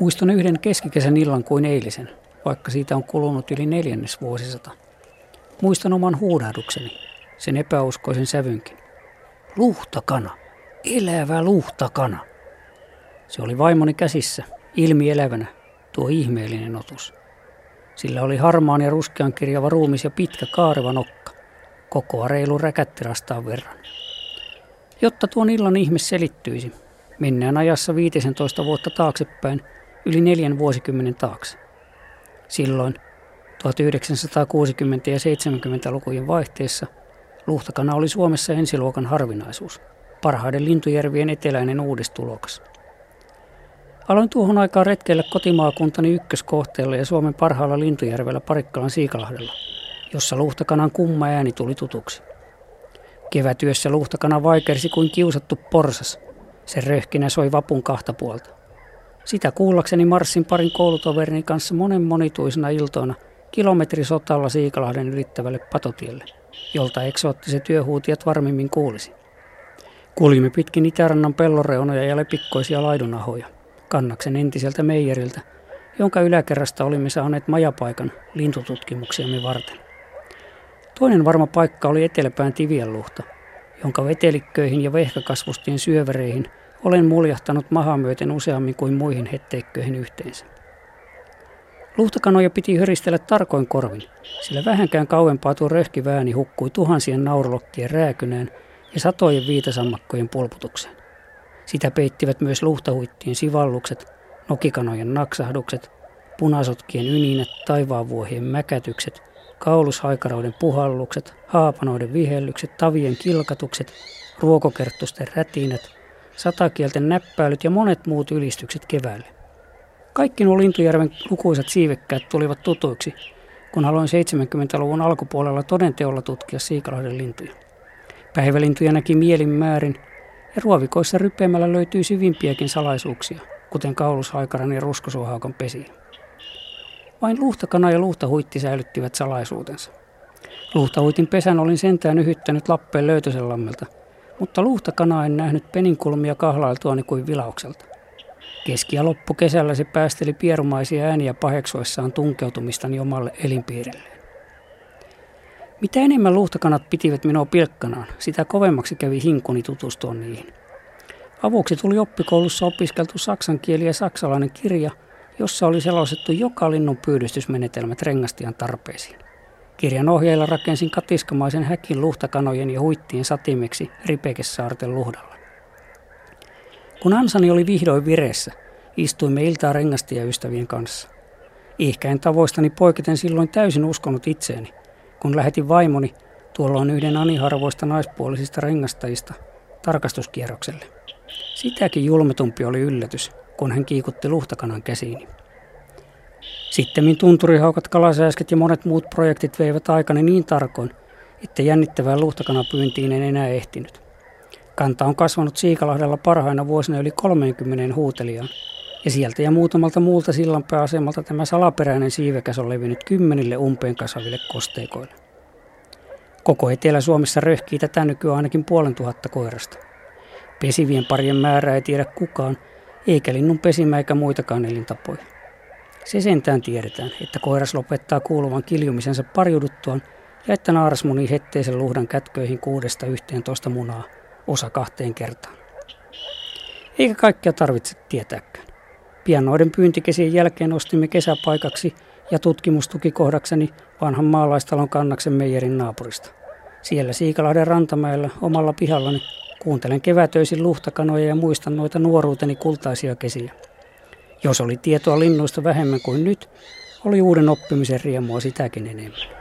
Muistan yhden keskikesän illan kuin eilisen, vaikka siitä on kulunut yli neljännes vuosisata. Muistan oman huudahdukseni, sen epäuskoisen sävynkin. Luhtakana, elävä luhtakana. Se oli vaimoni käsissä, ilmi elävänä, tuo ihmeellinen otus. Sillä oli harmaan ja ruskean kirjava ruumis ja pitkä kaareva nokka, kokoa reilu räkättirastaan verran. Jotta tuon illan ihme selittyisi, mennään ajassa 15 vuotta taaksepäin – yli neljän vuosikymmenen taakse. Silloin 1960- ja 70-lukujen vaihteessa luhtakana oli Suomessa ensiluokan harvinaisuus, parhaiden lintujärvien eteläinen uudistulokas. Aloin tuohon aikaan retkeillä kotimaakuntani ykköskohteella ja Suomen parhaalla lintujärvellä Parikkalan Siikalahdella, jossa luhtakanan kumma ääni tuli tutuksi. Kevätyössä luhtakana vaikersi kuin kiusattu porsas. Sen röhkinä soi vapun kahta puolta. Sitä kuullakseni marssin parin koulutoverini kanssa monen monituisena iltoina kilometrisotalla Siikalahden ylittävälle patotielle, jolta eksoottiset työhuutijat varmimmin kuulisi. Kuljimme pitkin Itärannan pelloreunoja ja lepikkoisia laidunahoja, kannaksen entiseltä meijeriltä, jonka yläkerrasta olimme saaneet majapaikan lintututkimuksiamme varten. Toinen varma paikka oli eteläpään Tivienluhta, jonka vetelikköihin ja vehkakasvustien syövereihin – olen muljahtanut mahaa myöten useammin kuin muihin hetteikköihin yhteensä. Luhtakanoja piti höristellä tarkoin korvin, sillä vähänkään kauempaa tuo röhkivääni hukkui tuhansien naurulokkien rääkynään ja satojen viitasammakkojen pulputukseen. Sitä peittivät myös luhtahuittien sivallukset, nokikanojen naksahdukset, punasotkien yninät, taivaanvuohien mäkätykset, kaulushaikaroiden puhallukset, haapanoiden vihellykset, tavien kilkatukset, ruokokerttusten rätinät, satakielten näppäilyt ja monet muut ylistykset keväälle. Kaikki nuo Lintujärven lukuisat siivekkäät tulivat tutuiksi, kun aloin 70-luvun alkupuolella todenteolla tutkia Siikalahden lintuja. Päivälintuja näki mielin määrin, ja ruovikoissa rypeämällä löytyi syvimpiäkin salaisuuksia, kuten kaulushaikaran ja ruskosuohaukan pesiä. Vain luhtakana ja luhtahuitti säilyttivät salaisuutensa. Luhtahuitin pesän olin sentään yhyttänyt Lappeen löytösellammelta – mutta luhtakanaa en nähnyt peninkulmia kahlailtuani kuin vilaukselta. Keski- ja loppukesällä se päästeli pierumaisia ääniä paheksoissaan tunkeutumistani omalle elinpiirilleen. Mitä enemmän luhtakanat pitivät minua pilkkanaan, sitä kovemmaksi kävi hinkuni tutustua niihin. Avuksi tuli oppikoulussa opiskeltu saksan kieli ja saksalainen kirja, jossa oli selostettu joka linnun pyydystysmenetelmät rengastian tarpeisiin. Kirjan ohjeilla rakensin katiskamaisen häkin luhtakanojen ja huittien satimeksi Ripekessaarten luhdalla. Kun ansani oli vihdoin vireessä, istuimme iltaa rengasti ja ystävien kanssa. Ihkäin tavoistani poiketen silloin täysin uskonut itseeni, kun lähetin vaimoni, tuolloin yhden aniharvoista naispuolisista rengastajista, tarkastuskierrokselle. Sitäkin julmetumpi oli yllätys, kun hän kiikutti luhtakanan käsiini. Sittemmin tunturihaukat, kalasääsket ja monet muut projektit veivät aikani niin tarkoin, että jännittävää luhtakanapyyntiin en enää ehtinyt. Kanta on kasvanut Siikalahdella parhaina vuosina yli 30 huutelijaan, ja sieltä ja muutamalta muulta sillanpääasemalta tämä salaperäinen siivekäs on levinnyt kymmenille umpeen kasvaville kosteikoille. Koko Etelä-Suomessa röhkii tätä nykyään ainakin puolen tuhatta koirasta. Pesivien parien määrää ei tiedä kukaan, eikä linnun pesimä eikä muitakaan elintapoja. Se sentään tiedetään, että koiras lopettaa kuuluvan kiljumisensa pariuduttuaan ja että naaras muni hetteisen luhdan kätköihin kuudesta yhteen toista munaa, osa kahteen kertaan. Eikä kaikkea tarvitse tietääkään. Pian noiden pyyntikesien jälkeen ostimme kesäpaikaksi ja tutkimustukikohdakseni vanhan maalaistalon kannaksen meijerin naapurista. Siellä Siikalahden rantamäellä omalla pihallani kuuntelen kevätöisin luhtakanoja ja muistan noita nuoruuteni kultaisia kesiä. Jos oli tietoa linnuista vähemmän kuin nyt, oli uuden oppimisen riemua sitäkin enemmän.